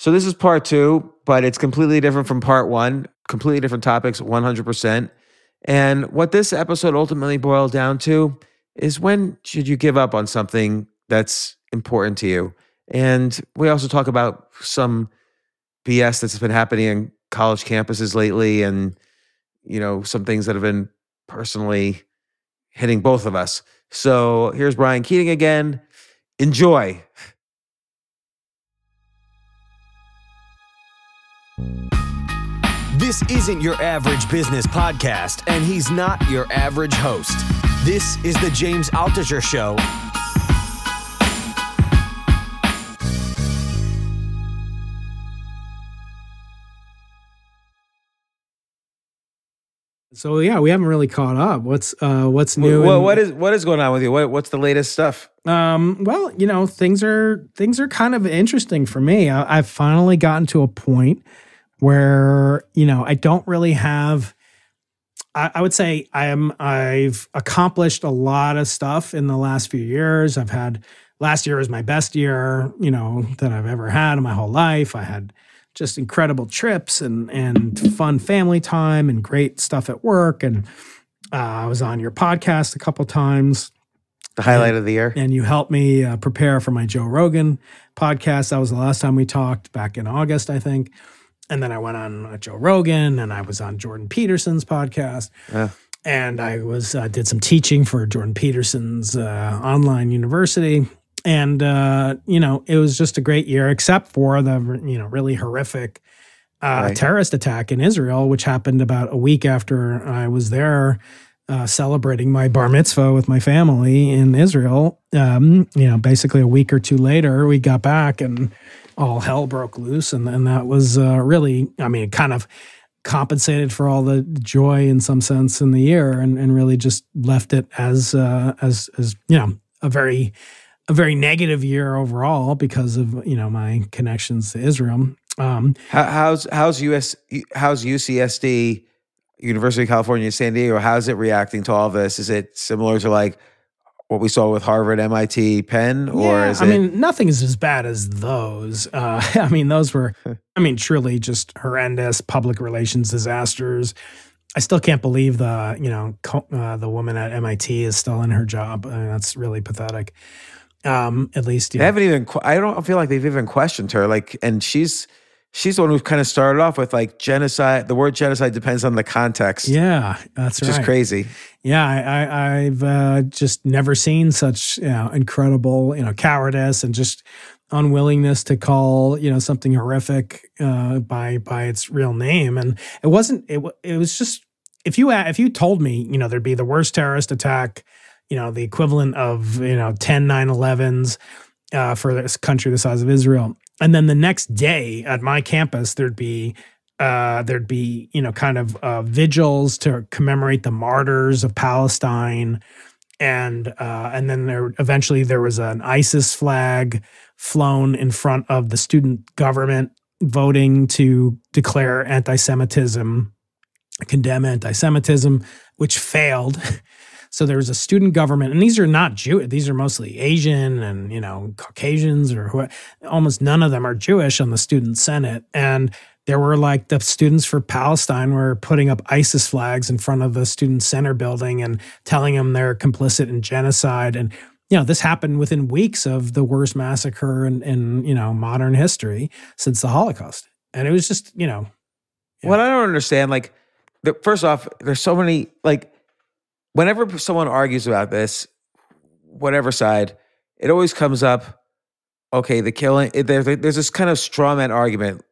So this is part two, but it's completely different from part one, completely different topics, 100%. And what this episode ultimately boiled down to is when should you give up on something that's important to you? And we also talk about some BS that's been happening in college campuses lately and, you know, some things that have been personally hitting both of us. So here's Brian Keating again. Enjoy. This isn't your average business podcast, and he's not your average host. This is the James Altucher Show. So yeah, we haven't really caught up. What's uh what's new? Well, in- what is what is going on with you? What, what's the latest stuff? Um, well, you know, things are things are kind of interesting for me. I, I've finally gotten to a point where you know I don't really have. I, I would say I am. I've accomplished a lot of stuff in the last few years. I've had last year was my best year, you know, that I've ever had in my whole life. I had just incredible trips and and fun family time and great stuff at work. And uh, I was on your podcast a couple times The highlight of the year? and you helped me uh, prepare for my Joe Rogan podcast. That was the last time we talked back in August, I think. And then I went on uh, Joe Rogan, and I was on Jordan Peterson's podcast, Yeah. and I was uh, did some teaching for Jordan Peterson's uh, online university. And uh, you know, it was just a great year, except for the you know really horrific uh, Right. terrorist attack in Israel, which happened about a week after I was there uh, celebrating my bar mitzvah with my family in Israel. Um, you know, basically a week or two later, we got back and all hell broke loose, and and that was uh, really, I mean, kind of compensated for all the joy in some sense in the year, and and really just left it as uh, as as you know a very a very negative year overall because of you know my connections to Israel. Um, How, how's how's US how's UCSD University of California San Diego? How's it reacting to all this? Is it similar to like what we saw with Harvard, MIT, Penn, or yeah, is I it? mean, nothing is as bad as those. Uh, I mean, those were, I mean, truly just horrendous public relations disasters. I still can't believe the, you know, co- uh, the woman at MIT is still in her job. I mean, that's really pathetic. Um, at least, you they haven't even. I don't feel like they've even questioned her. Like, and she's she's the one who kind of started off with like genocide. The word genocide depends on the context. yeah, that's which right. is crazy. Yeah, I, I, I've uh, just never seen such you know incredible you know cowardice and just unwillingness to call you know something horrific uh, by by its real name. And it wasn't. It it was just if you if you told me you know there'd be the worst terrorist attack, you know the equivalent of you know 10 9/11s uh, for this country the size of Israel, and then the next day at my campus there'd be uh, there'd be you know kind of uh, vigils to commemorate the martyrs of Palestine, and uh, and then there eventually there was an ISIS flag flown in front of the student government voting to declare anti-Semitism, condemn anti-Semitism, which failed. So there was a student government, and these are not Jew. These are mostly Asian and you know Caucasians or who. Almost none of them are Jewish on the student senate, and there were like the students for Palestine were putting up ISIS flags in front of the student center building and telling them they're complicit in genocide. And you know this happened within weeks of the worst massacre in, in you know modern history since the Holocaust. And it was just you know What I don't understand, like, the, first off, there's so many like, whenever someone argues about this, whatever side, it always comes up. Okay, the killing. it- There, there's this kind of straw man argument.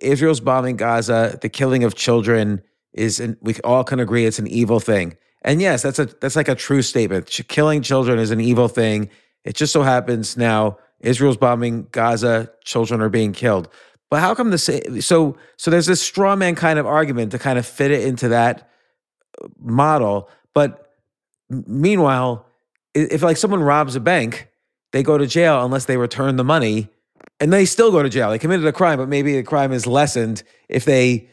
Israel's bombing Gaza. The killing of children is, an, we all can agree, it's an evil thing. And yes, that's a that's like a true statement. Killing children is an evil thing. It just so happens now Israel's bombing Gaza. Children are being killed. But how come the so so there's this straw man kind of argument to kind of fit it into that uh, model. But meanwhile, if like someone robs a bank, they go to jail unless they return the money, and they still go to jail. They committed a crime, but maybe the crime is lessened if they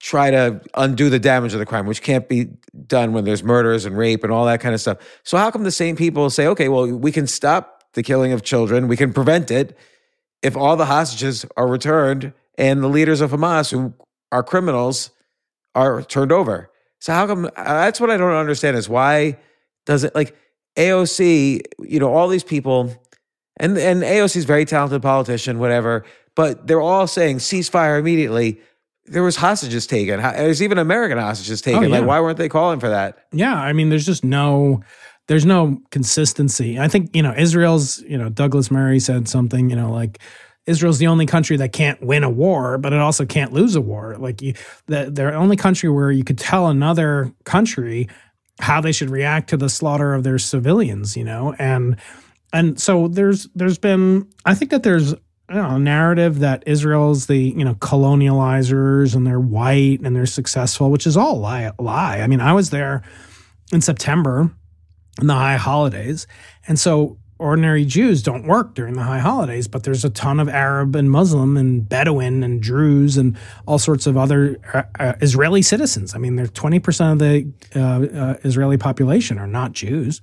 try to undo the damage of the crime, which can't be done when there's murders and rape and all that kind of stuff. So how come the same people say, okay, well, we can stop the killing of children, we can prevent it, if all the hostages are returned and the leaders of Hamas, who are criminals, are turned over. So how come? Uh, that's what I don't understand is why does it like AOC? You know, all these people, and and AOC is very talented politician, whatever. But they're all saying ceasefire immediately. There was hostages taken. There's even American hostages taken. Oh, yeah. Like, why weren't they calling for that? Yeah, I mean, there's just no, there's no consistency. I think you know Israel's. You know, Douglas Murray said something. You know, like Israel's the only country that can't win a war, but it also can't lose a war. Like you, the, they're the only country where you could tell another country how they should react to the slaughter of their civilians. You know, and and so there's there's been I think that there's you know, a narrative that Israel's the you know colonializers and they're white and they're successful, which is all lie. Lie. I mean, I was there in September in the high holidays, and so ordinary Jews don't work during the high holidays, but there's a ton of Arab and Muslim and Bedouin and Druze and all sorts of other uh, uh, Israeli citizens. I mean, they're 20% of the uh, uh, Israeli population are not Jews.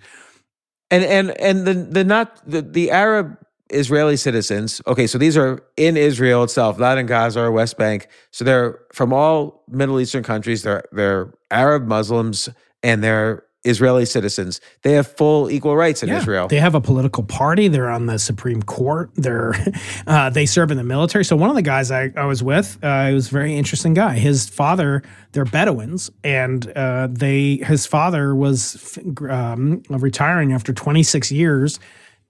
And and and the the not the, the Arab Israeli citizens. Okay, so these are in Israel itself, not in Gaza or West Bank. So they're from all Middle Eastern countries. They're they're Arab Muslims and they're Israeli citizens. They have full equal rights in Yeah. Israel. They have a political party. They're on the Supreme Court. They're uh, they serve in the military. So one of the guys I, I was with, uh, he was a very interesting guy. His father, they're Bedouins, and uh, they his father was um, retiring after 26 years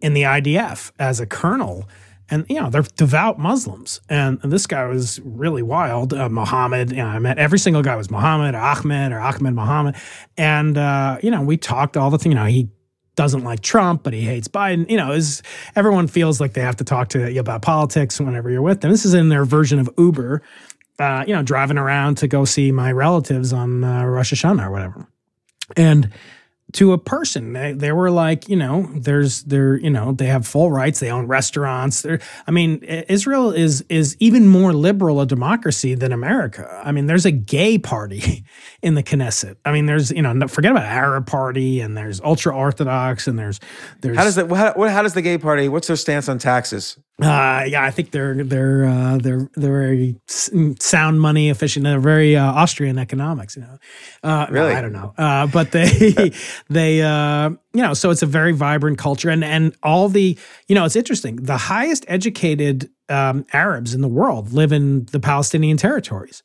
in the IDF as a colonel. And you know they're devout Muslims, and, and this guy was really wild. Uh, Muhammad, you know, I met every single guy was Muhammad or Ahmed or Ahmed Muhammad, and uh, you know we talked all the thing. You know he doesn't like Trump, but he hates Biden. You know, is everyone feels like they have to talk to you about politics whenever you're with them. This is in their version of Uber. Uh, you know, driving around to go see my relatives on uh, Rosh Hashanah or whatever, and to a person. They, they were like, you know, there's they're, you know, they have full rights. They own restaurants. They're, I mean, Israel is is even more liberal a democracy than America. I mean, there's a gay party in the Knesset. I mean, there's, you know, forget about Arab party and there's ultra orthodox and there's there's How does the how, how does the gay party? What's their stance on taxes? Uh, yeah, I think they're they're uh, they're they're very sound money efficient. They're very uh, Austrian economics, you know. Uh, no, Really? I don't know, uh, but they they uh, you know. So it's a very vibrant culture, and and all the you know it's interesting. The highest educated um, Arabs in the world live in the Palestinian territories.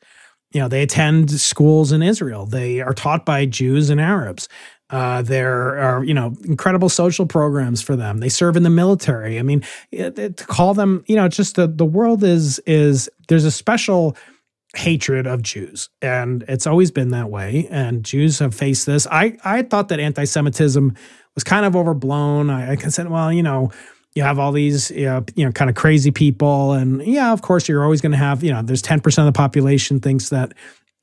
You know, they attend schools in Israel. They are taught by Jews and Arabs. Uh, there are, you know, incredible social programs for them. They serve in the military. I mean, it, it- to call them, you know, just the the world is is there's a special hatred of Jews, and it's always been that way. And Jews have faced this. I I thought that anti-Semitism was kind of overblown. I, I said, well, you know, you have all these you know, you know kind of crazy people and yeah of course you're always going to have you know there's 10% of the population thinks that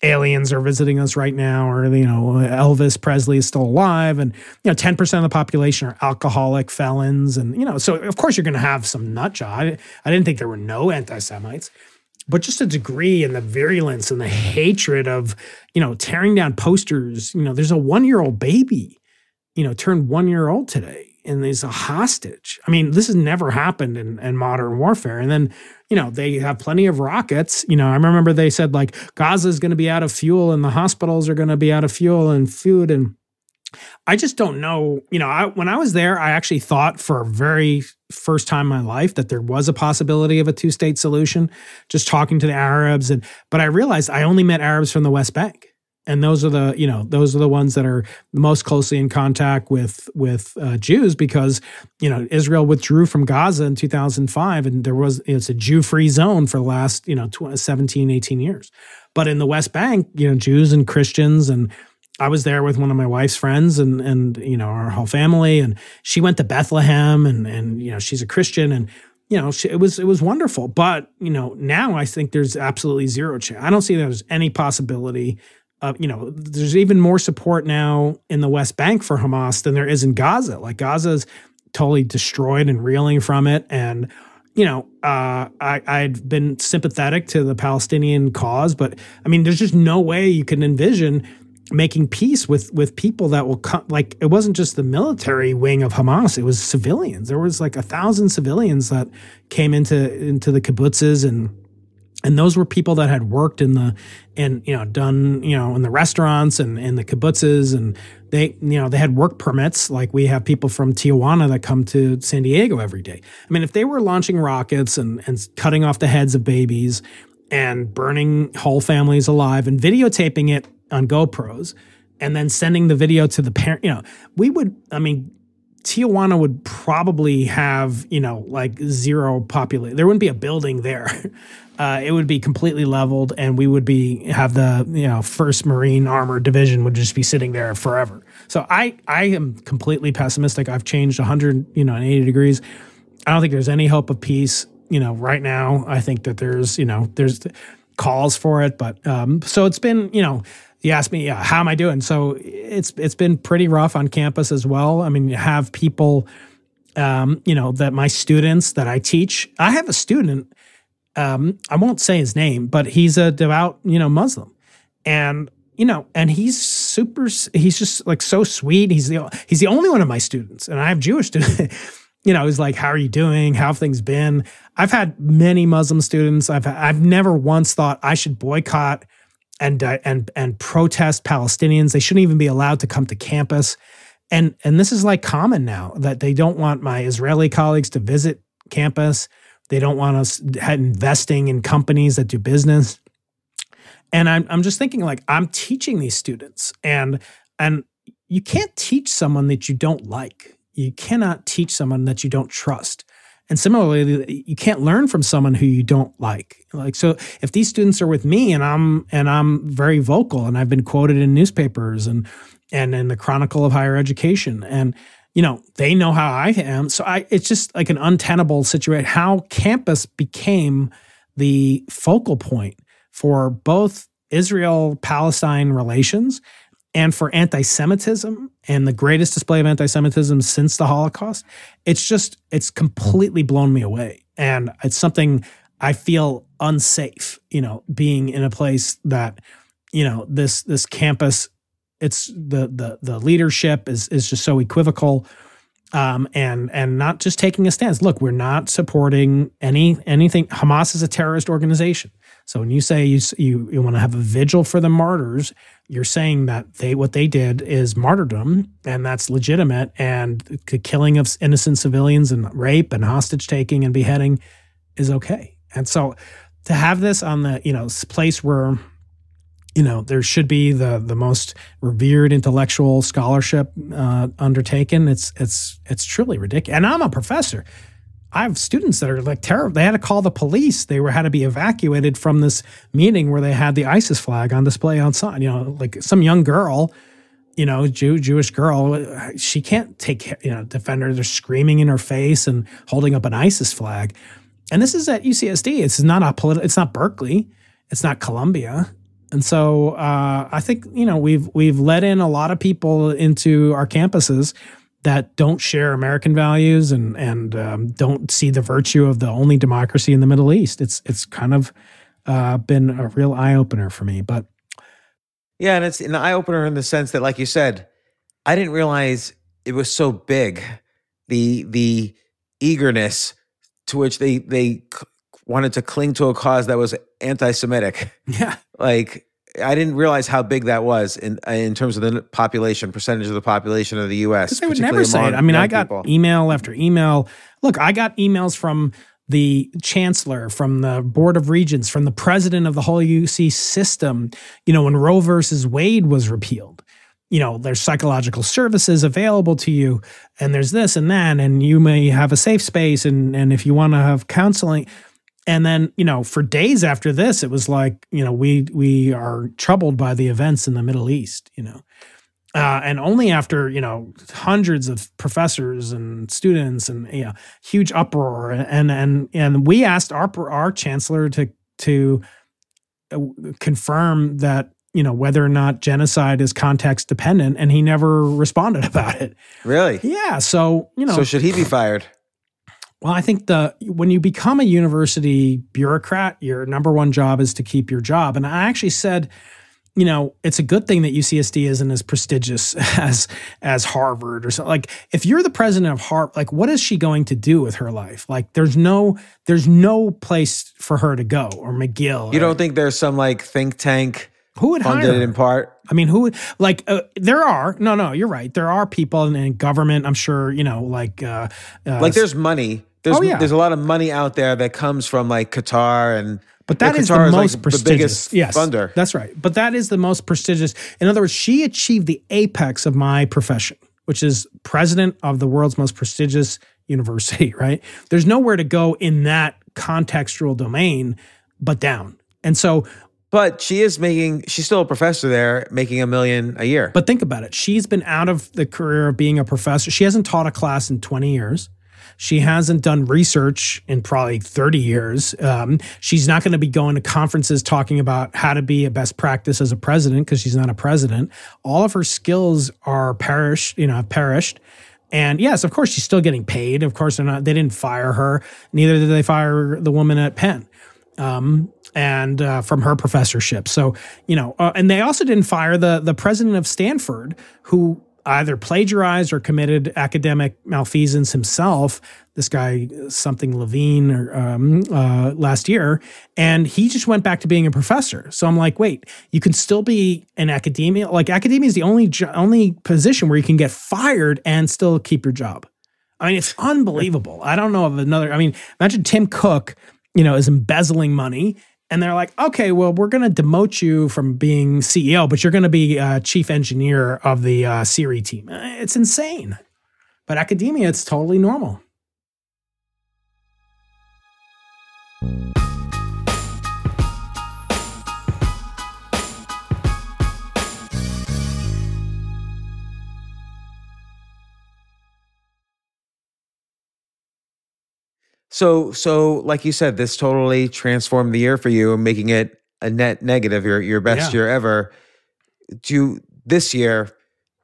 aliens are visiting us right now or you know elvis presley is still alive and you know 10% of the population are alcoholic felons and you know so of course you're going to have some nut job. I, I didn't think there were no anti-semites but just a degree and the virulence and the hatred of you know tearing down posters you know there's a one year old baby you know turned one year old today and is a hostage i mean this has never happened in, in modern warfare and then you know they have plenty of rockets you know i remember they said like gaza is going to be out of fuel and the hospitals are going to be out of fuel and food and I just don't know. You know, I, when I was there, I actually thought for a very first time in my life that there was a possibility of a two state solution. Just talking to the Arabs, and but I realized I only met Arabs from the West Bank, and those are the you know those are the ones that are most closely in contact with with uh, Jews because you know Israel withdrew from Gaza in 2005, and there was it's a Jew free zone for the last you know tw- 17, 18 years. But in the West Bank, you know, Jews and Christians and I was there with one of my wife's friends and and you know our whole family and she went to Bethlehem and and you know she's a Christian and you know it was it was wonderful but you know now I think there's absolutely zero chance I don't see there's any possibility of you know there's even more support now in the West Bank for Hamas than there is in Gaza. Like Gaza's totally destroyed and reeling from it. And you know, uh, I, I'd been sympathetic to the Palestinian cause, but I mean, there's just no way you can envision making peace with with people that will come like it wasn't just the military wing of Hamas it was civilians. There was like a thousand civilians that came into into the kibbutzes and and those were people that had worked in the and you know done you know in the restaurants and in the kibbutzes and they you know they had work permits like we have people from Tijuana that come to San Diego every day I mean if they were launching rockets and and cutting off the heads of babies and burning whole families alive and videotaping it on GoPros and then sending the video to the parent. You know, we would, I mean, Tijuana would probably have, you know, like zero population. There wouldn't be a building there. Uh, it would be completely leveled, and we would be have the you know First Marine Armor Division would just be sitting there forever. So I I am completely pessimistic. I've changed 100 you know 80 degrees. I don't think there's any hope of peace. You know, right now I think that there's you know there's calls for it, but um, so it's been you know you asked me, yeah, how am I doing? So it's it's been pretty rough on campus as well. I mean, you have people, um, you know, that my students that I teach. I have a student. Um, I won't say his name, but he's a devout, you know, Muslim, and you know, and he's super. He's just like so sweet. He's the he's the only one of my students, and I have Jewish students. you know, he's like, "How are you doing? How have things been?" I've had many Muslim students. I've I've never once thought I should boycott and uh, and and protest Palestinians. They shouldn't even be allowed to come to campus. And and this is like common now that they don't want my Israeli colleagues to visit campus. They don't want us investing in companies that do business. And I'm I'm just thinking like I'm teaching these students and and you can't teach someone that you don't like. You cannot teach someone that you don't trust. And similarly, you can't learn from someone who you don't like. Like so if these students are with me and I'm and I'm very vocal and I've been quoted in newspapers and and in the Chronicle of Higher Education and you know, they know how I am. So I it's just like an untenable situation how campus became the focal point for both Israel Palestine relations and for anti Semitism and the greatest display of anti Semitism since the Holocaust, it's just, it's completely blown me away. And it's something I feel unsafe, you know, being in a place that, you know, this, this campus, it's the, the, the leadership is, is just so equivocal. Um, and and not just taking a stance. Look, we're not supporting any anything. Hamas is a terrorist organization. So when you say you you, you want to have a vigil for the martyrs, you're saying that they what they did is martyrdom, and that's legitimate. And the killing of innocent civilians and rape and hostage taking and beheading is okay. And so to have this on the you know place where you know there should be the the most revered intellectual scholarship uh, undertaken, it's it's it's truly ridiculous. And I'm a professor. I have students that are like terrible. They had to call the police. They were had to be evacuated from this meeting where they had the ISIS flag on display outside. You know, like some young girl, you know, Jew Jewish girl, she can't take you know defend her. They're screaming in her face and holding up an ISIS flag. And this is at UCSD. It's not a political. It's not Berkeley. It's not Columbia. And so uh, I think you know we've we've let in a lot of people into our campuses that don't share American values and and um, don't see the virtue of the only democracy in the Middle East. It's it's kind of uh, been a real eye opener for me. But yeah, and it's an eye opener in the sense that, like you said, I didn't realize it was so big. The the eagerness to which they they wanted to cling to a cause that was anti-Semitic. Yeah, like I didn't realize how big that was in in terms of the population percentage of the population of the U.S. They would never say it. I mean, I got people. email after email. Look, I got emails from the chancellor, from the board of regents, from the president of the whole UC system. You know, when Roe versus Wade was repealed, you know, there's psychological services available to you, and there's this and that, and you may have a safe space, and and if you want to have counseling and then you know for days after this it was like you know we we are troubled by the events in the middle east you know. Uh, and only after you know hundreds of professors and students and you know huge uproar. And and and we asked our our chancellor to to uh, confirm that you know whether or not genocide is context dependent and he never responded about it. Really? Yeah so you know. So should he be fired well, I think the when you become a university bureaucrat, your number one job is to keep your job. And I actually said you know, it's a good thing that UCSD isn't as prestigious as as Harvard or something. Like, if you're the president of Harvard, like, what is she going to do with her life? Like, there's no there's no place for her to go or McGill. You or- don't think there's some like think tank who would hire funded her? in part? I mean, who like uh, there are no, no, you're right. There are people in, in government. I'm sure you know, like uh, uh, Like there's money. There's Oh, yeah. there's a lot of money out there that comes from like Qatar and But that is the like, most prestigious. biggest yes, funder. that's right. But that is the most prestigious. In other words, she achieved the apex of my profession, which is president of the world's most prestigious university. Right? There's nowhere to go in that contextual domain but down. And so, But she is making. She's still a professor there, making a million a year. but think about it. She's been out of the career of being a professor. She hasn't taught a class in 20 years. She hasn't done research in probably 30 years. Um, she's not going to be going to conferences talking about how to be a best practice as a president because she's not a president. All of her skills are perished, you know, have perished. And yes, of course, she's still getting paid. Of course, they're not. They didn't fire her. Neither did they fire the woman at Penn um, and uh, from her professorship. So you know, uh, and they also didn't fire the the president of Stanford, who either plagiarized or committed academic malfeasance himself. This guy, something Levine, or um, uh, last year, and he just went back to being a professor. So I'm like, wait, you can still be in academia. Like academia is the only jo- only position where you can get fired and still keep your job. I mean, it's unbelievable. I don't know of another. I mean, imagine Tim Cook, you know, is embezzling money, and they're like, okay, well, we're going to demote you from being CEO, but you're going to be uh, chief engineer of the uh, Siri team. Uh, It's insane. But academia, it's totally normal. So, so like you said, this totally transformed the year for you, making it a net negative, your your best Yeah. year ever. Do you this year?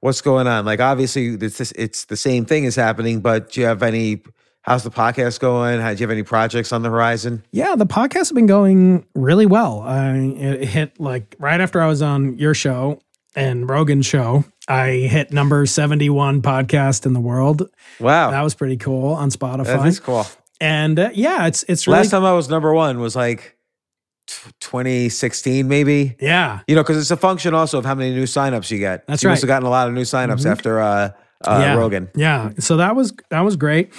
What's going on? Like, obviously, it's this, it's the same thing is happening, but do you have any? How's the podcast going? How, do you have any projects on the horizon? Yeah, the podcast has been going really well. I it hit like right after I was on your show and Rogan's show. I hit number 71 podcast in the world. Wow, That was pretty cool on Spotify. that is cool. And uh, yeah, it's it's really Last time I was number one was like 2016, maybe. yeah. You know, because it's a function also of how many new signups you get. That's you Must have gotten a lot of new signups Mhm. after uh, uh, yeah. Rogan. Yeah. So that was that was great.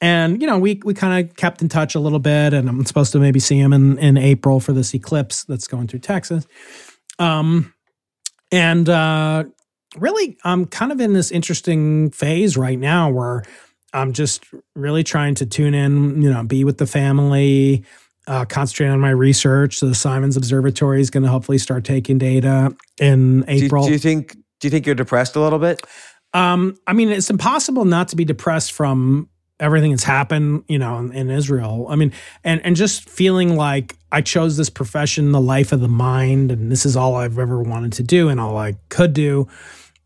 And you know, we we kind of kept in touch a little bit, and I'm supposed to maybe see him in in April for this eclipse that's going through Texas. Um, and uh, really, I'm kind of in this interesting phase right now where I'm just really trying to tune in, you know, be with the family, uh, concentrate on my research. So the Simons Observatory is going to hopefully start taking data in Do April. do you think? Do you think you're depressed a little bit? Um, I mean, it's impossible not to be depressed from everything that's happened, you know, in, in Israel. I mean, and and just feeling like I chose this profession, the life of the mind, and this is all I've ever wanted to do and all I could do.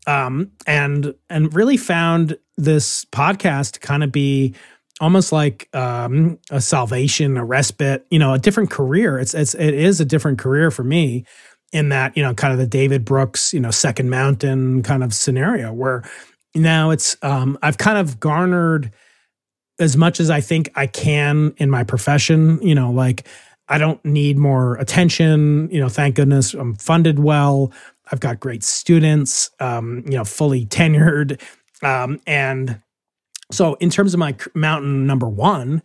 Um, and and really found this podcast kind of be almost like um, a salvation, a respite, you know, a different career. It's it's it is a different career for me in that, you know, kind of the David Brooks, you know, Second Mountain kind of scenario where now it's um I've kind of garnered as much as I think I can in my profession, you know, like I don't need more attention, you know, thank goodness I'm funded well. I've got great students, um, you know, fully tenured. Um, and so in terms of my mountain number one,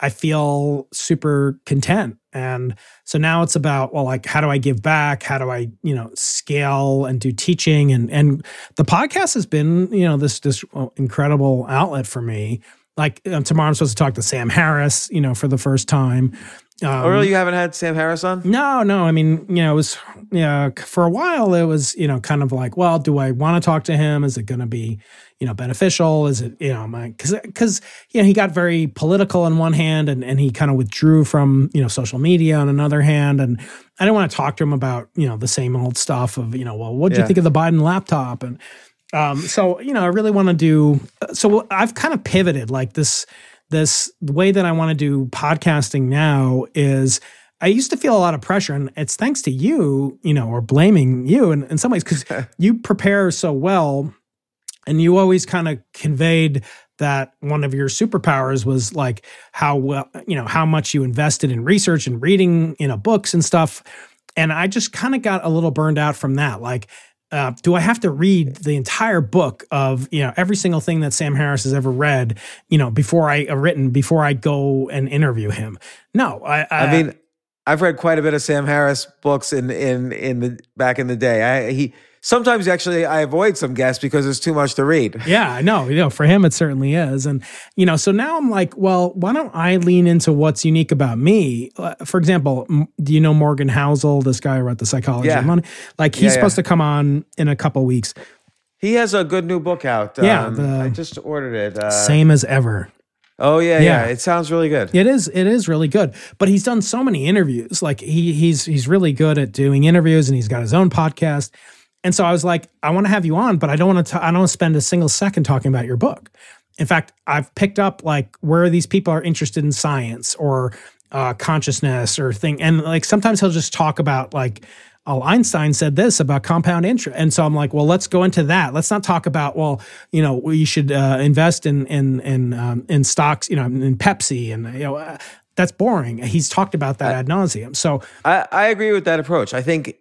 I feel super content. And so now it's about, well, like, how do I give back? How do I, you know, scale and do teaching? And and the podcast has been, you know, this this uh, incredible outlet for me. Like um, tomorrow, I'm supposed to talk to Sam Harris, you know, for the first time. Um, oh, really? You haven't had Sam Harris on? no, no. I mean, you know, it was yeah. For a while, it was you know kind of like, well, do I want to talk to him? Is it going to be you know beneficial? Is it you know my because because you know he got very political on one hand, and and he kind of withdrew from you know social media on another hand, and I didn't want to talk to him about you know the same old stuff of you know well, what do you think of the Biden laptop and um, so you know, I really want to do. So I've kind of pivoted. Like this, this the way that I want to do podcasting now is I used to feel a lot of pressure, and it's thanks to you, you know, or blaming you in, in some ways because you prepare so well, and you always kind of conveyed that one of your superpowers was like how well, you know, how much you invested in research and reading, you know, books and stuff. And I just kind of got a little burned out from that. Like, uh, do I have to read the entire book of you know every single thing that Sam Harris has ever read, you know, before I uh, written before I go and interview him? No, I. I, I mean, I've read quite a bit of Sam Harris books in in in the back in the day. I he sometimes actually I avoid some guests because it's too much to read. Yeah, I know. You know, for him it certainly is. And you know, so now I'm like, well, why don't I lean into what's unique about me? Uh, for example, do you know Morgan Housel, this guy who wrote The Psychology Yeah. of Money? Like he's Yeah, yeah. supposed to come on in a couple weeks. He has a good new book out. Yeah, Um, the- I just ordered it. Uh, Same as ever. Oh yeah, Yeah. yeah, It sounds really good. It is it is really good. But he's done so many interviews. Like he he's he's really good at doing interviews and he's got his own podcast. And so I was like, I want to have you on, but I don't want to I don't want to spend a single second talking about your book. In fact, I've picked up like where these people are interested in science or uh, consciousness or thing. And like sometimes he'll just talk about like, oh, Einstein said this about compound interest. And so I'm like, well, let's go into that. Let's not talk about, well, you know, we should uh, invest in in in um, in stocks, you know, in Pepsi, and you know, uh, that's boring. He's talked about that ad nauseum. So I, I agree with that approach. I think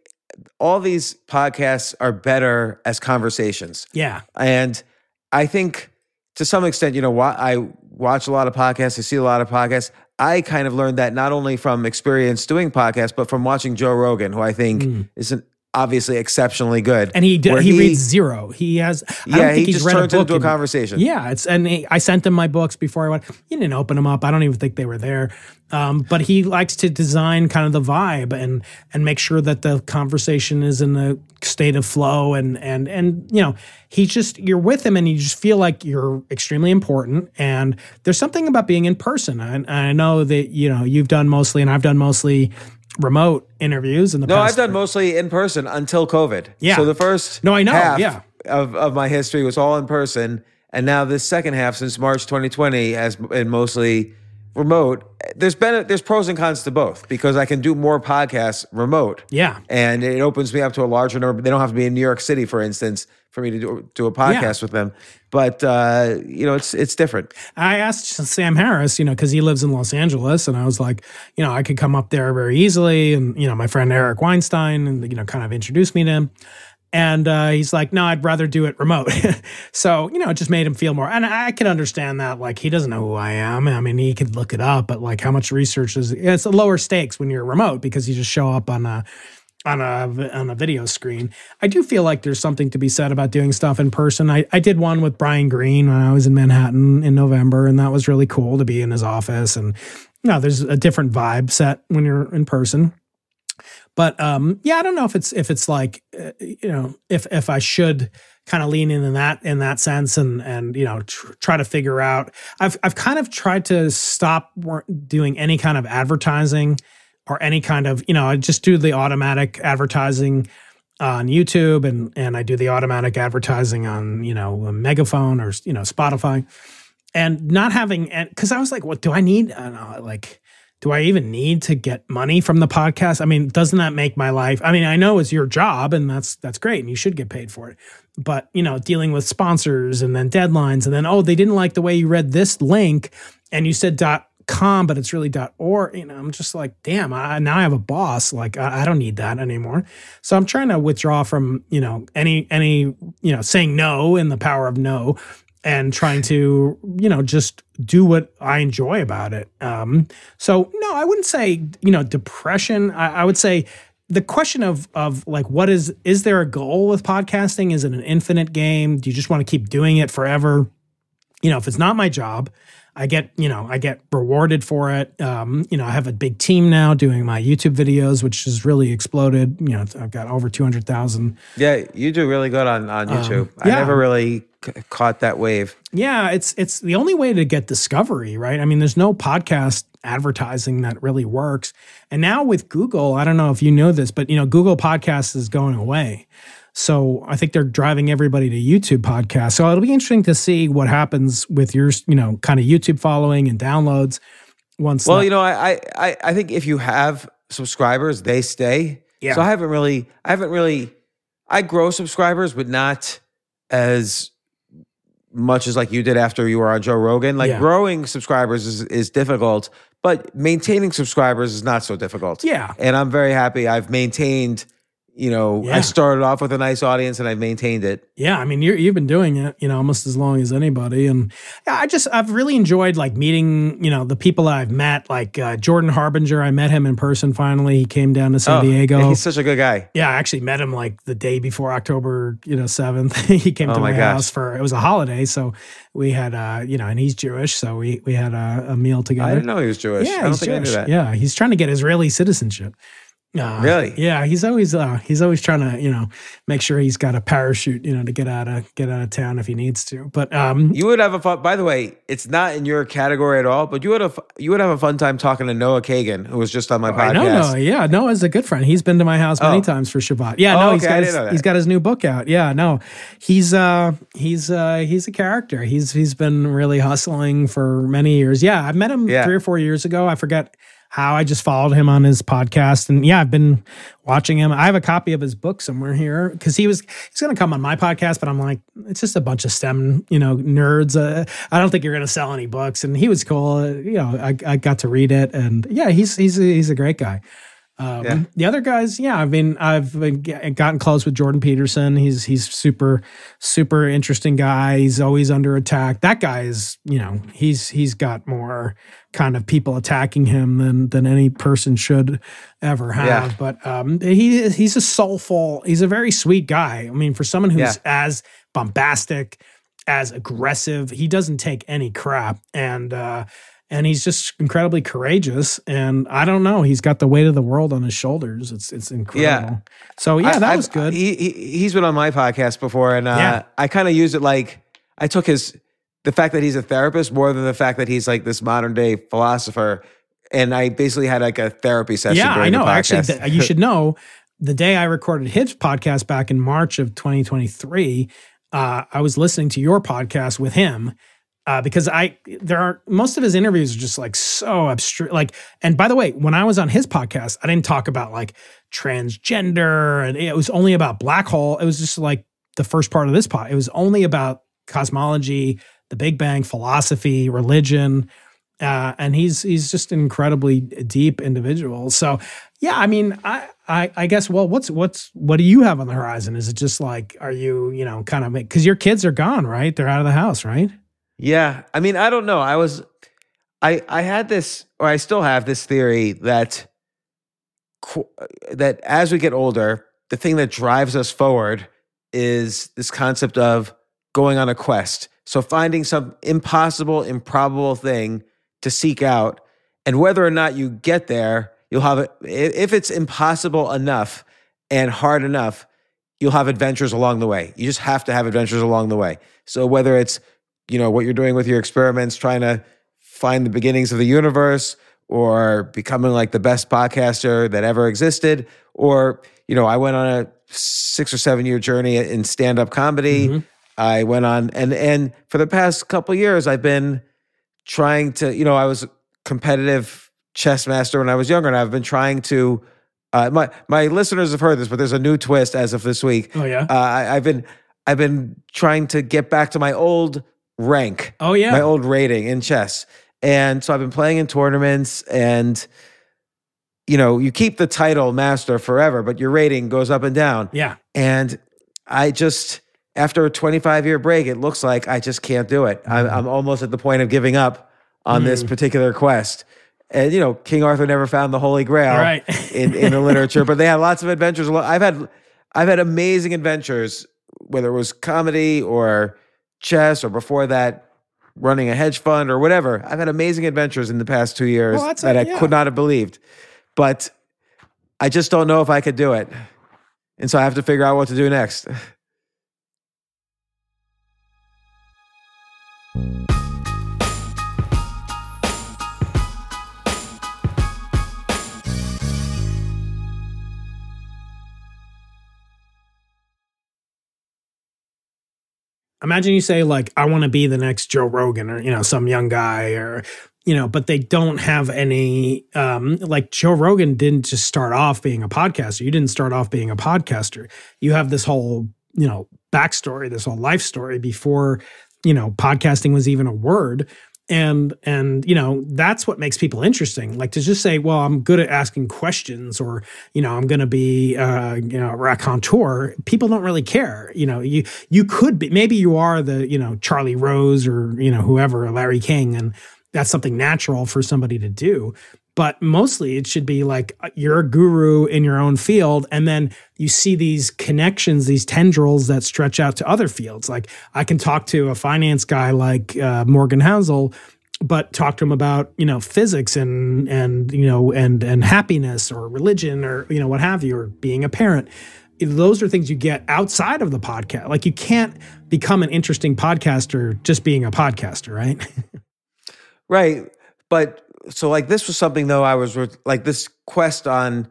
all these podcasts are better as conversations. yeah, And I think to some extent, you know, I watch a lot of podcasts, I see a lot of podcasts. I kind of learned that not only from experience doing podcasts, but from watching Joe Rogan, who I think mm. is an, obviously exceptionally good. And he d- where he, reads zero. He has. I don't yeah, think he he's just turns a into a conversation. Yeah, it's and he, I sent him my books before I went. He didn't open them up. I don't even think they were there. Um, but he likes to design kind of the vibe and and make sure that the conversation is in a state of flow and and and you know he just you're with him and you just feel like you're extremely important and there's something about being in person. And I, know that you know you've done mostly and I've done mostly remote interviews in the No, past. I've done mostly in person until COVID. Yeah. So the first No, I know, half yeah. of, of my history was all in person. And now this second half since March 2020 has been mostly remote. There's been a, there's pros and cons to both because I can do more podcasts remote. Yeah. And it opens me up to a larger number. They don't have to be in New York City, for instance, for me to do, do a podcast with them. But uh, you know, it's it's different. I asked Sam Harris, you know, because he lives in Los Angeles, and I was like, you know, I could come up there very easily, and you know, my friend Eric Weinstein, and you know, kind of introduced me to him. And uh, he's like, no, I'd rather do it remote. so, you know, it just made him feel more. And I can understand that. Like, he doesn't know who I am. I mean, he could look it up, but like, how much research is it's a lower stakes when you're remote because you just show up on a on a on a video screen. I do feel like there's something to be said about doing stuff in person. I, I did one with Brian Greene when I was in Manhattan in November, and that was really cool to be in his office. And you know, there's a different vibe set when you're in person. But um, yeah, I don't know if it's if it's like uh, you know if if I should kind of lean in in that in that sense and and you know tr- try to figure out. I've I've kind of tried to stop doing any kind of advertising or any kind of you know I just do the automatic advertising on YouTube and and I do the automatic advertising on you know a Megaphone or you know Spotify and not having and because I was like, what do I need? I don't know, like, do I even need to get money from the podcast? I mean, doesn't that make my life? I mean, I know it's your job and that's that's great and you should get paid for it. But you know, dealing with sponsors and then deadlines and then oh, they didn't like the way you read this link and you said dot com, but it's really dot or. You know, I'm just like, damn, I, now I have a boss. Like, I, I don't need that anymore. So I'm trying to withdraw from you know any any you know saying no in the power of no and trying to you know just do what I enjoy about it. Um, so no, I wouldn't say you know depression. I, I would say the question of of like what is is there a goal with podcasting? Is it an infinite game? Do you just want to keep doing it forever? You know, if it's not my job, I get you know I get rewarded for it. Um, you know, I have a big team now doing my YouTube videos, which has really exploded. You know, I've got over two hundred thousand. Yeah, you do really good on on YouTube. I Um, yeah. never really c- caught that wave. Yeah, it's it's the only way to get discovery, right? I mean, there's no podcast advertising that really works. And now with Google, I don't know if you know this, but you know, Google Podcasts is going away. So I think they're driving everybody to YouTube podcasts. So it'll be interesting to see what happens with your, you know, kind of YouTube following and downloads once Well, that- you know, I, I I I think if you have subscribers, they stay. Yeah. So I haven't really, I haven't really, I grow subscribers, but not as much as like you did after you were on Joe Rogan. Like Yeah. growing subscribers is, is difficult, but maintaining subscribers is not so difficult. Yeah. And I'm very happy I've maintained, you know, Yeah. I started off with a nice audience and I've maintained it. Yeah, I mean, you're, you've been doing it, you know, almost as long as anybody, and I just I've really enjoyed like meeting, you know, the people I've met, like uh, Jordan Harbinger. I met him in person finally. He came down to San Oh, Diego. He's such a good guy. Yeah, I actually met him like the day before October, you know, seventh. he came Oh to my my, house for it was a holiday, so we had uh, you know, and he's Jewish, so we we had a, a meal together. I didn't know he was Jewish. Yeah, I don't he's think Jewish. I knew that. Yeah, he's trying to get Israeli citizenship. Uh, Really? Yeah, he's always uh, he's always trying to you know make sure he's got a parachute you know to get out of get out of town if he needs to. But um, You would have a fun. By the way, it's not in your category at all. But you would have you would have a fun time talking to Noah Kagan, who was just on my podcast. No, no, yeah, Noah's a good friend. He's been to my house many Oh. times for Shabbat. Yeah, Oh, no, he's okay, got his, he's got his new book out. Yeah, no, he's uh he's uh he's a character. He's he's been really hustling for many years. Yeah, I met him Yeah. three or four years ago. I forget how I just followed him on his podcast, and yeah, I've been watching him. I have a copy of his book somewhere here because he was he's going to come on my podcast, but I'm like, it's just a bunch of STEM, you know, nerds. Uh, I don't think you're going to sell any books, and he was cool. Uh, you know, I, I got to read it, and yeah, he's he's he's a great guy. Um, Yeah. The other guys, yeah, I mean, I've gotten close with Jordan Peterson. He's he's super super interesting guy. He's always under attack. That guy is, you know, he's he's got more kind of people attacking him than than any person should ever have. Yeah. But um, he he's a soulful. He's a very sweet guy. I mean, for someone who's Yeah. as bombastic, as aggressive, he doesn't take any crap, and. uh and he's just incredibly courageous. And I don't know, he's got the weight of the world on his shoulders. It's it's incredible. Yeah. So yeah, I- that I've- was good. He, he he's been on my podcast before, and uh, Yeah. I kind of used it like I took his the fact that he's a therapist more than the fact that he's like this modern day philosopher, and I basically had like a therapy session. yeah, I know. Actually, th- you should know the day I recorded his podcast back in March of 2023. Uh, I was listening to your podcast with him. Uh, because I there are most of his interviews are just like so abstract. Like, and by the way, when I was on his podcast, I didn't talk about like transgender, and it was only about black hole. It was just like the first part of this pod. It was only about cosmology, the Big Bang, philosophy, religion, uh, and he's he's just an incredibly deep individual. So yeah, I mean, I, I I guess well, what's what's what do you have on the horizon? Is it just like are you you know kind of because your kids are gone, right? They're out of the house, right? Yeah, I mean, I don't know. I was, I I had this, or I still have this theory that that as we get older, the thing that drives us forward is this concept of going on a quest. So finding some impossible, improbable thing to seek out, and whether or not you get there, you'll have it. If it's impossible enough and hard enough, you'll have adventures along the way. You just have to have adventures along the way. So whether it's you know what you're doing with your experiments trying to find the beginnings of the universe or becoming like the best podcaster that ever existed or you know i went on a six or seven year journey in stand-up comedy Mhm. i went on and and for the past couple years i've been trying to you know i was a competitive chess master when i was younger and i've been trying to uh, my my listeners have heard this but there's a new twist as of this week Oh yeah. uh, I, I've been I've been trying to get back to my old rank, oh yeah. my old rating in chess, and so I've been playing in tournaments, and you know, you keep the title master forever, but your rating goes up and down, yeah. and I just after a 25 year break, it looks like I just can't do it. I'm, Mm-hmm. I'm almost at the point of giving up on this Mm. particular quest. And you know, King Arthur never found the Holy Grail Right. in, in the literature, but they had lots of adventures. I've had I've had amazing adventures, whether it was comedy or chess or before that running a hedge fund or whatever. I've had amazing adventures in the past two years Well, that a- I yeah. could not have believed. But I just don't know if I could do it. And so I have to figure out what to do next. Imagine you say like, I want to be the next Joe Rogan or you know some young guy or you know, but they don't have any um like Joe Rogan didn't just start off being a podcaster. You didn't start off being a podcaster. You have this whole, you know, backstory, this whole life story before, you know, podcasting was even a word and and you know that's what makes people interesting. Like to just say well i'm good at asking questions or you know i'm going to be uh you know a raconteur people don't really care. You know you you could be maybe you are the you know charlie rose or you know whoever larry king and that's something natural for somebody to do but mostly it should be like uh, you're a guru in your own field and then you see these connections these tendrils that stretch out to other fields. Like i can talk to a finance guy like uh, morgan housel but talk to him about you know physics and and you know and and happiness or religion or you know what have you or being a parent. Those are things you get outside of the podcast like you can't become an interesting podcaster just being a podcaster right? Right but so like this was something though I was like this quest on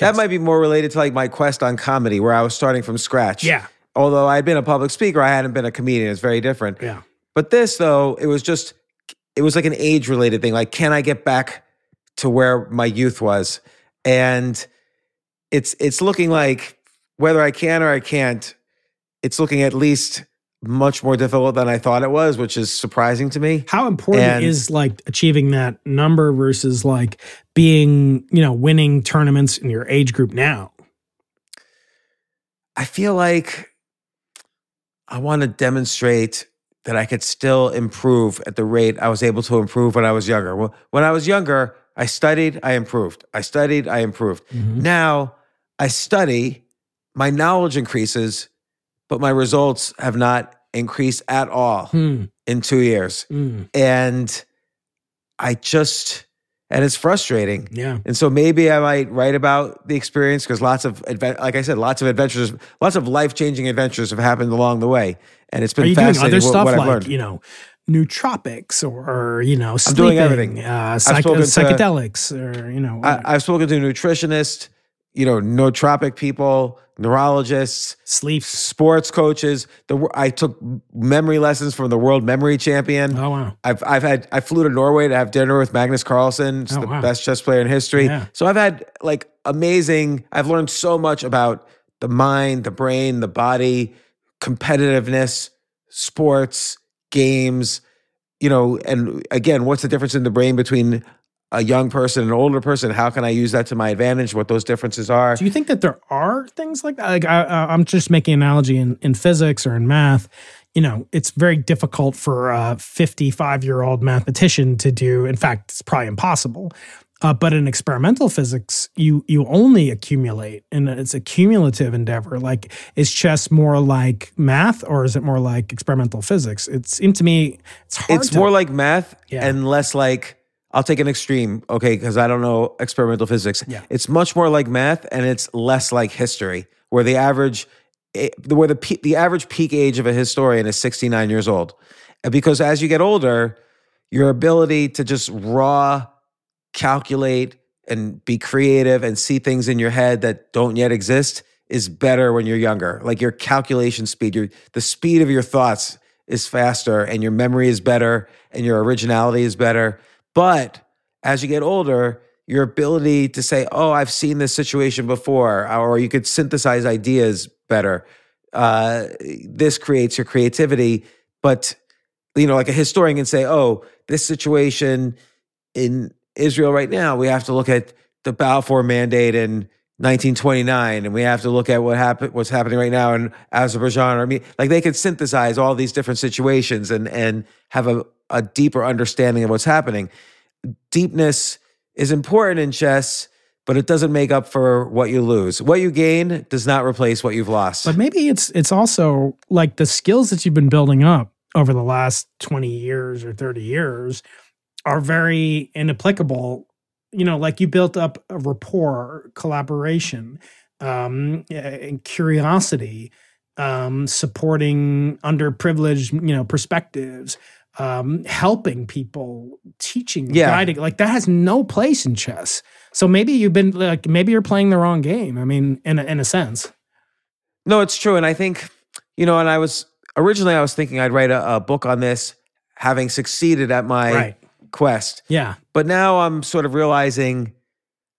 that might be more related to like my quest on comedy where I was starting from scratch. Yeah. Although I'd been a public speaker, I hadn't been a comedian. It's very different. yeah But this though, it was just it was like an age related thing. Like, can I get back to where my youth was? And it's it's looking like whether I can or I can't, it's looking at least much more difficult than I thought it was, which is surprising to me. how important And- is like achieving that number versus like being you know winning tournaments in your age group now I feel like I want to demonstrate that I could still improve at the rate I was able to improve when I was younger. Well, When I was younger, I studied, I improved. I studied, I improved. Mm-hmm. Now I study, my knowledge increases, but my results have not increased at all Hmm. in two years. Mm. And I just, and it's frustrating. yeah And so maybe I might write about the experience because lots of, like I said, lots of adventures, lots of life changing adventures have happened along the way. And it's been Are you doing other stuff what I've like learned. you know nootropics or you know I'm doing everything. uh, psych- spoken to- psychedelics or you know I, I've spoken to nutritionists, you know, nootropic people, neurologists, sleep sports coaches. The I took memory lessons from the world memory champion. oh wow I've I've had I flew to Norway to have dinner with Magnus Carlsen, Oh, the wow. best chess player in history. Yeah. So I've had like amazing. I've learned so much about the mind, the brain, the body, competitiveness, sports, games. You know, and again, what's the difference in the brain between a young person an older person? How can I use that to my advantage? What those differences are? Do you think that there are things like that? Like I, I'm just making an analogy in, in physics or in math. You know, it's very difficult for a 55 year old mathematician to do. In fact, it's probably impossible. Uh, but in experimental physics, you you only accumulate, and it's a cumulative endeavor. Like, is chess more like math, or is it more like experimental physics? It seemed to me it's hard. it's to, more like math Yeah. and less like I'll take an extreme, okay, because I don't know experimental physics. Yeah. It's much more like math and it's less like history, where the average eh, where the the average peak age of a historian is 69 years old. And because as you get older, your ability to just raw calculate and be creative and see things in your head that don't yet exist is better when you're younger. Like your calculation speed, your the speed of your thoughts is faster and your memory is better and your originality is better. But as you get older, your ability to say, "Oh, I've seen this situation before," or you could synthesize ideas better. Uh, this creates your creativity, but you know, like a historian can say, "Oh, this situation in Israel right now, we have to look at the Balfour Mandate in 1929, and we have to look at what happened, what's happening right now in Azerbaijan. Or I mean, like they could synthesize all these different situations and and have a, a deeper understanding of what's happening. Deepness is important in chess, but it doesn't make up for what you lose. What you gain does not replace what you've lost. But maybe it's it's also like the skills that you've been building up over the last 20 years or 30 years are very inapplicable. You know, like you built up a rapport, collaboration, um, and curiosity, um, supporting underprivileged, you know, perspectives, um, helping people, teaching, Yeah. guiding. Like that has no place in chess. So maybe you've been like maybe you're playing the wrong game. I mean, in a, in a sense. No, it's true. And I think, you know, and I was originally I was thinking I'd write a, a book on this, having succeeded at my Right. Quest. Yeah. But now I'm sort of realizing,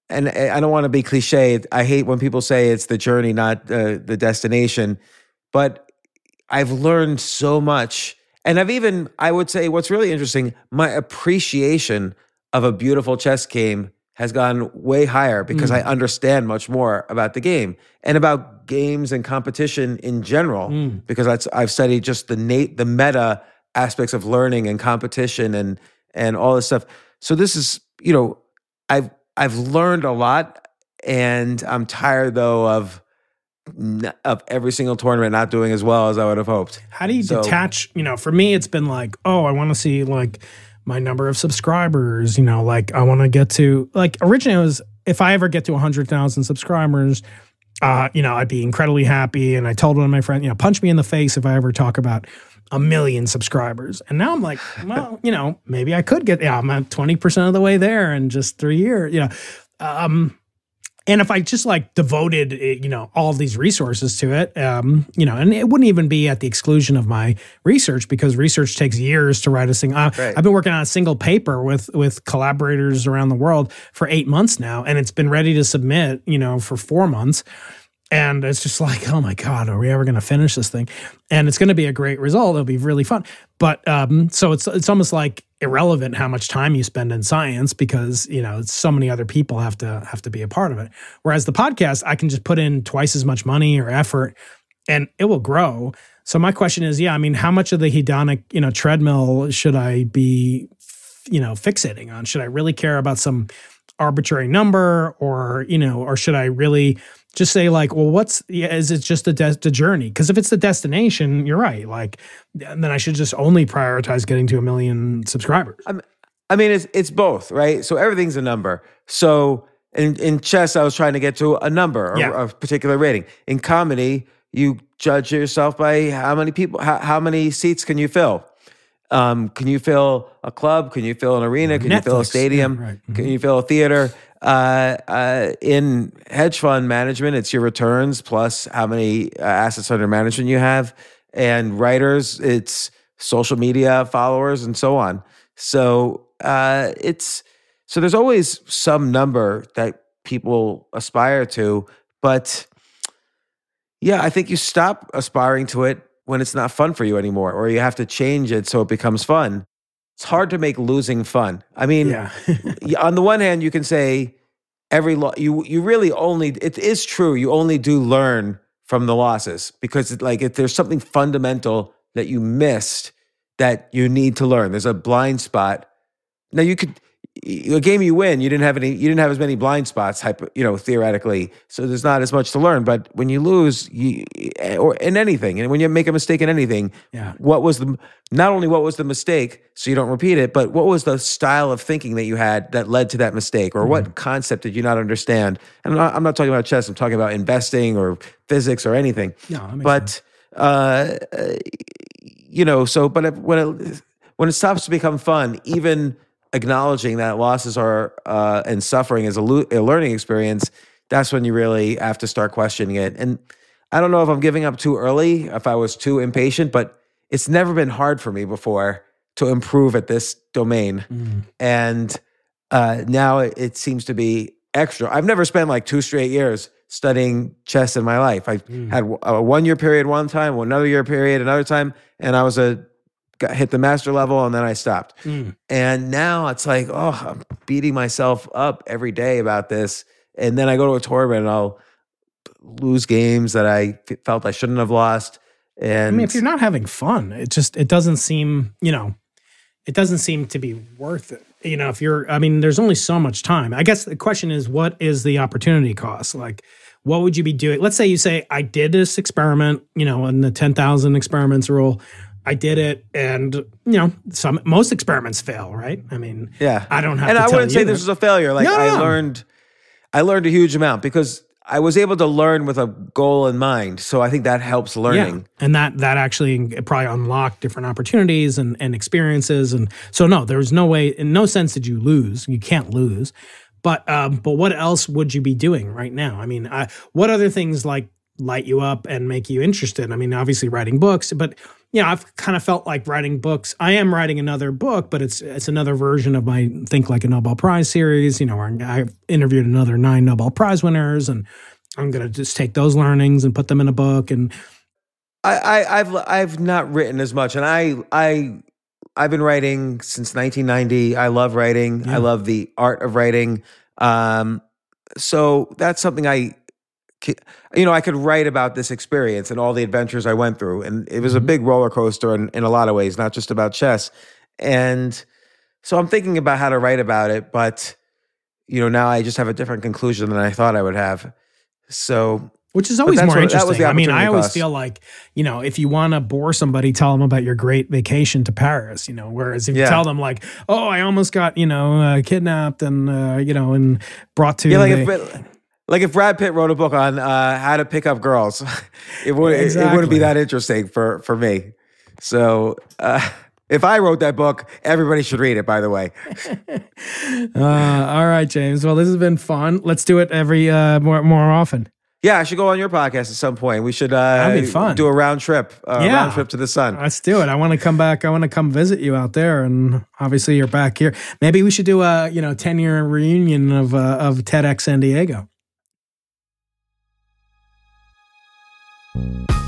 and I don't want to be cliche. I hate when people say it's the journey, not uh, the destination. But I've learned so much. And I've even, I would say, what's really interesting, my appreciation of a beautiful chess game has gone way higher because I understand much more about the game and about games and competition in general. Because that's, I've studied just the nat- the meta aspects of learning and competition and and all this stuff. So this is, you know, I've I've learned a lot, and I'm tired though of of every single tournament not doing as well as I would have hoped. How do you So- detach? You know, for me, it's been like, oh, I want to see like my number of subscribers. You know, like I want to get to like originally it was if I ever get to hundred thousand subscribers, uh, you know, I'd be incredibly happy. And I told one of my friends, you know, punch me in the face if I ever talk about a million subscribers. And now I'm like, well, you know, maybe I could get. Yeah, I'm at twenty percent of the way there in just three years. You know, um, and if I just like devoted, eh, you know, all these resources to it, um, you know, and it wouldn't even be at the exclusion of my research because research takes years to write a single. Uh, Right. I've been working on a single paper with with collaborators around the world for eight months now, and it's been ready to submit, you know, for four months. And it's just like, oh my God, are we ever going to finish this thing? And it's going to be a great result. It'll be really fun. But um, so it's it's almost like irrelevant how much time you spend in science because you know so many other people have to have to be a part of it. Whereas the podcast, I can just put in twice as much money or effort, and it will grow. So my question is, yeah, I mean, how much of the hedonic you know treadmill should I be, you know, fixating on? Should I really care about some arbitrary number, or you know, or should I really just say like, well, what's yeah, is it just the des- the journey? Because if it's the destination, you're right. Like, then I should just only prioritize getting to a million subscribers. I mean, it's it's both, right? So everything's a number. So in in chess, I was trying to get to a number, a, Yeah. a particular rating. In comedy, you judge yourself by how many people, how, how many seats can you fill. Um, can you fill a club? Can you fill an arena? Can you fill a Netflix, yeah, stadium? right. Can you fill a theater? Uh, uh, in hedge fund management, it's your returns plus how many uh, assets under management you have. And writers, it's social media followers and so on. So uh, it's so there's always some number that people aspire to, but yeah, I think you stop aspiring to it when it's not fun for you anymore, or you have to change it so it becomes fun. It's hard to make losing fun. I mean, Yeah. on the one hand, you can say every lo- you you really only it is true you only do learn from the losses because it, like if there's something fundamental that you missed that you need to learn, there's a blind spot. Now you could a game you win, you didn't have any you didn't have as many blind spots you know theoretically. So there's not as much to learn, but when you lose you or in anything and when you make a mistake in anything, Yeah. what was the not only what was the mistake so you don't repeat it but what was the style of thinking that you had that led to that mistake or Mm-hmm. what concept did you not understand and I'm not, I'm not talking about chess i'm talking about investing or physics or anything No, but uh, uh, you know so but when it when it stops to become fun even acknowledging that losses are uh, and suffering is a, lo- a learning experience that's when you really have to start questioning it and i don't know if i'm giving up too early if i was too impatient but it's never been hard for me before to improve at this domain Mm. and uh, now it, it seems to be extra. I've never spent like two straight years studying chess in my life. I Mm. had a one year period one time, another year period another time, and I was a got, hit the master level, and then I stopped. Mm. And now it's like, oh, I'm beating myself up every day about this, and then I go to a tournament and I'll lose games that I felt I shouldn't have lost. And I mean, if you're not having fun, it just it doesn't seem, you know, it doesn't seem to be worth it. You know, if you're, I mean, there's only so much time. I guess the question is, what is the opportunity cost? Like, what would you be doing? Let's say you say, I did this experiment, you know, in the 10,000 experiments rule. I did it, and you know, some most experiments fail, right? I mean, Yeah, I don't have And to I wouldn't say that. this was a failure. Like No, I no. learned, I learned a huge amount because I was able to learn with a goal in mind. So I think that helps learning. Yeah. And that that actually probably unlocked different opportunities and, and experiences. And so no, there was no way, in no sense did you lose. You can't lose. But um, but what else would you be doing right now? I mean, I, what other things like light you up and make you interested. I mean, obviously writing books, but you know, I've kind of felt like writing books. I am writing another book, but it's it's another version of my Think Like a Nobel Prize series. You know, where I've interviewed another nine Nobel Prize winners, and I'm going to just take those learnings and put them in a book. And I, I I've I've not written as much, and I I I've been writing since 1990. I love writing. Yeah. I love the art of writing. Um, so that's something I, you know, I could write about this experience and all the adventures I went through, and it was a Mhm. big roller coaster in, in a lot of ways, not just about chess. And so I'm thinking about how to write about it, but you know, now I just have a different conclusion than I thought I would have. So which is always more what- interesting. I mean, I always cost. feel like you know, if you want to bore somebody, tell them about your great vacation to Paris. You know, whereas if you tell them like, oh, I almost got you know uh, kidnapped and uh, you know and brought to Yeah, like the- if like if Brad Pitt wrote a book on uh, how to pick up girls, it would it, wouldn't be that interesting for for me. So uh, if I wrote that book, everybody should read it. By the way, uh, all right, James. Well, this has been fun. Let's do it every uh, more more often. yeah, I should go on your podcast at some point. We should uh, That'd be fun. do a round trip, uh, Yeah. round trip to the sun. Let's do it. I want to come back. I want to come visit you out there, and obviously you're back here. Maybe we should do a you know ten year reunion of uh, of TEDx San Diego. you